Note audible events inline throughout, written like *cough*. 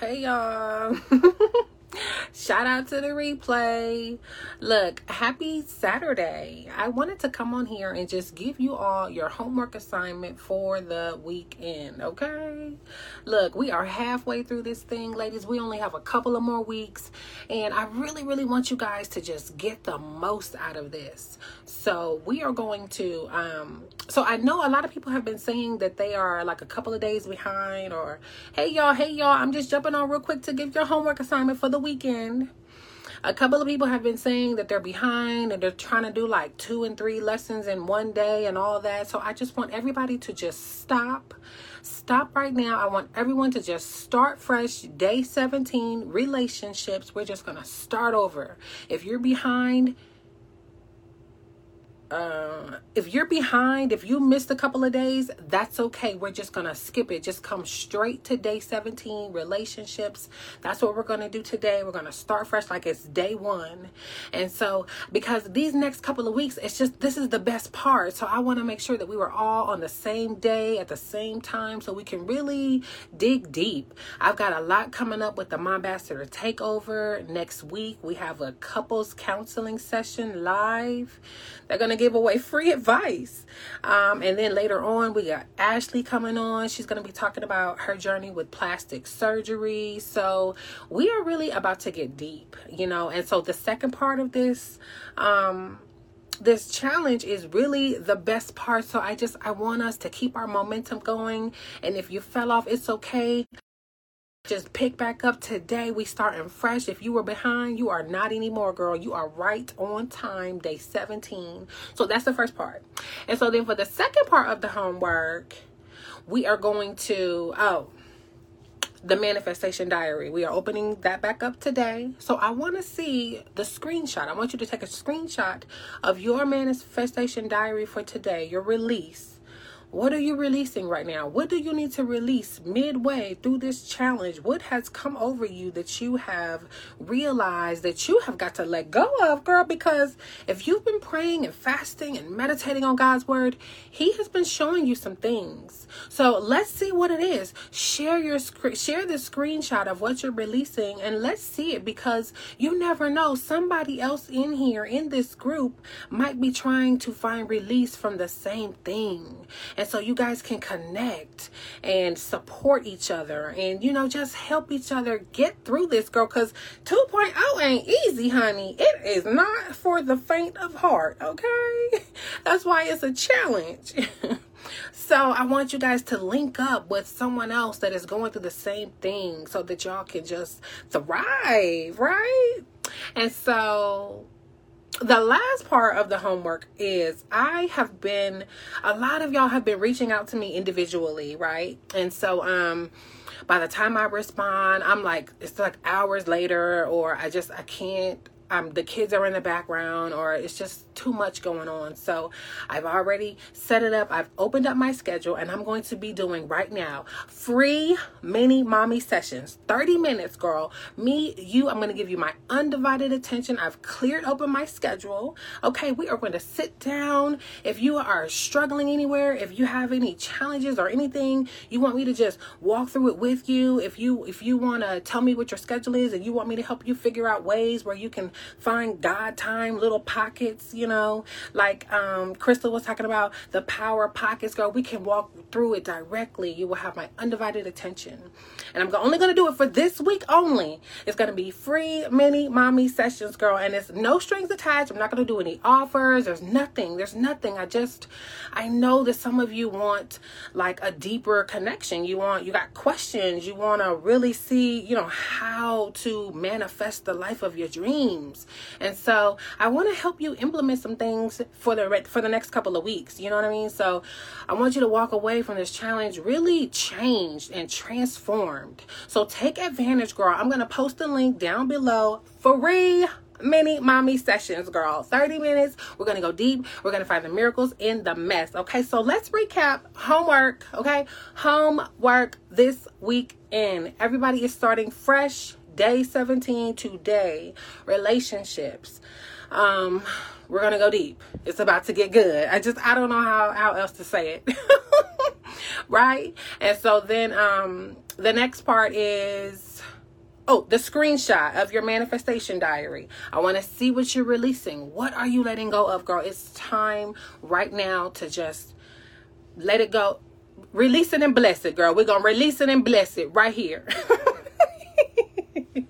Hey y'all. *laughs* Shout out to the replay. Look, happy Saturday. I wanted to come on here and just give you all your homework assignment for the weekend, okay? Look, we are halfway through this thing, ladies. We only have a couple of more weeks, and I really, really want you guys to just get the most out of this. So, we are going to, um, so I know a lot of people have been saying that they are like a couple of days behind, or hey, y'all, hey, y'all, I'm just jumping on real quick to give your homework assignment for the weekend. A couple of people have been saying that they're behind and they're trying to do like two and three lessons in one day and all that. So I just want everybody to just stop. Stop right now. I want everyone to just start fresh. Day 17, relationships. We're just going to start over. If you're behind, uh, if you're behind, if you missed a couple of days, that's okay. We're just going to skip it. Just come straight to day 17, relationships. That's what we're going to do today. We're going to start fresh like it's day one. And so, because these next couple of weeks, it's just, this is the best part. So, I want to make sure that we were all on the same day at the same time so we can really dig deep. I've got a lot coming up with the Mom Ambassador Takeover next week. We have a couples counseling session live. They're going to give away free advice. Um, and then later on, we got Ashley coming on. She's going to be talking about her journey with plastic surgery. So we are really about to get deep, you know. And so the second part of this, um, this challenge is really the best part so i just i want us to keep our momentum going and if you fell off it's okay just pick back up today. We starting fresh. If you were behind, you are not anymore, girl. You are right on time, day 17. So that's the first part. And so then for the second part of the homework, we are going to oh the manifestation diary. We are opening that back up today. So I want to see the screenshot. I want you to take a screenshot of your manifestation diary for today, your release what are you releasing right now? What do you need to release midway through this challenge? What has come over you that you have realized that you have got to let go of, girl? Because if you've been praying and fasting and meditating on God's word, He has been showing you some things. So let's see what it is. Share your share the screenshot of what you're releasing and let's see it because you never know. Somebody else in here in this group might be trying to find release from the same thing. And so you guys can connect and support each other and, you know, just help each other get through this, girl. Because 2.0 ain't easy, honey. It is not for the faint of heart, okay? *laughs* That's why it's a challenge. *laughs* So I want you guys to link up with someone else that is going through the same thing so that y'all can just thrive, right? And so the last part of the homework is I have been a lot of y'all have been reaching out to me individually, right? And so um by the time I respond, I'm like it's like hours later or I just I can't um, the kids are in the background or it's just too much going on. So I've already set it up. I've opened up my schedule and I'm going to be doing right now free mini Mommi sessions. 30 minutes, girl. Me, you, I'm going to give you my undivided attention. I've cleared open my schedule. Okay, we are going to sit down. If you are struggling anywhere, if you have any challenges or anything, you want me to just walk through it with you. If you if you want to tell me what your schedule is and you want me to help you figure out ways where you can find God time, little pockets, you know, like um, Crystal was talking about the power pockets, girl. We can walk through it directly. You will have my undivided attention. And I'm only going to do it for this week only. It's going to be free mini Mommi sessions, girl. And it's no strings attached. I'm not going to do any offers. There's nothing. There's nothing. I just, I know that some of you want like a deeper connection. You want, you got questions. You want to really see, you know, how to manifest the life of your dreams. And so I want to help you implement some things for the for the next couple of weeks. You know what I mean? So I want you to walk away from this challenge really changed and transformed. So take advantage, girl. I'm to post the link down below for free mini Mommi sessions, girl. 30 minutes. We're going to go deep. We're going to find the miracles in the mess. Okay, so let's recap homework. Okay, homework this weekend. Everybody is starting fresh day 17 today relationships um we're gonna go deep it's about to get good i just i don't know how how else to say it *laughs* right? And so then um the next part is oh, the screenshot of your manifestation diary. I want to see what you're releasing. What are you letting go of, girl? It's time right now to just let it go. Release it and bless it, girl. We're to release it and bless it right here. *laughs*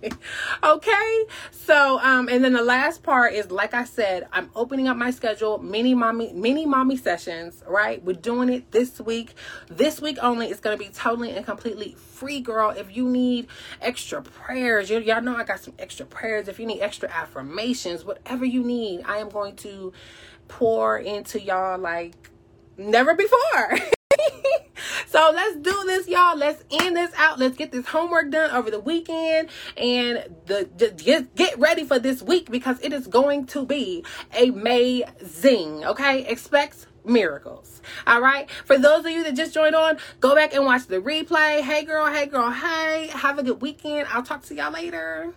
*laughs* okay so um and then the last part is like i said i'm opening up my schedule mini Mommi mini Mommi sessions right? We're doing it this week. This week only it's going to be totally and completely free girl. If you need extra prayers y- y'all know i got some extra prayers. If you need extra affirmations whatever you need i am going to pour into y'all like never before *laughs* let's do this, y'all. Let's end this out. Let's get this homework done over the weekend and the, just get, get ready for this week because it is going to be amazing. Okay, expect miracles. All right. For those of you that just joined on, go back and watch the replay. Hey, girl. Hey, girl. Hey. Have a good weekend. I'll talk to y'all later.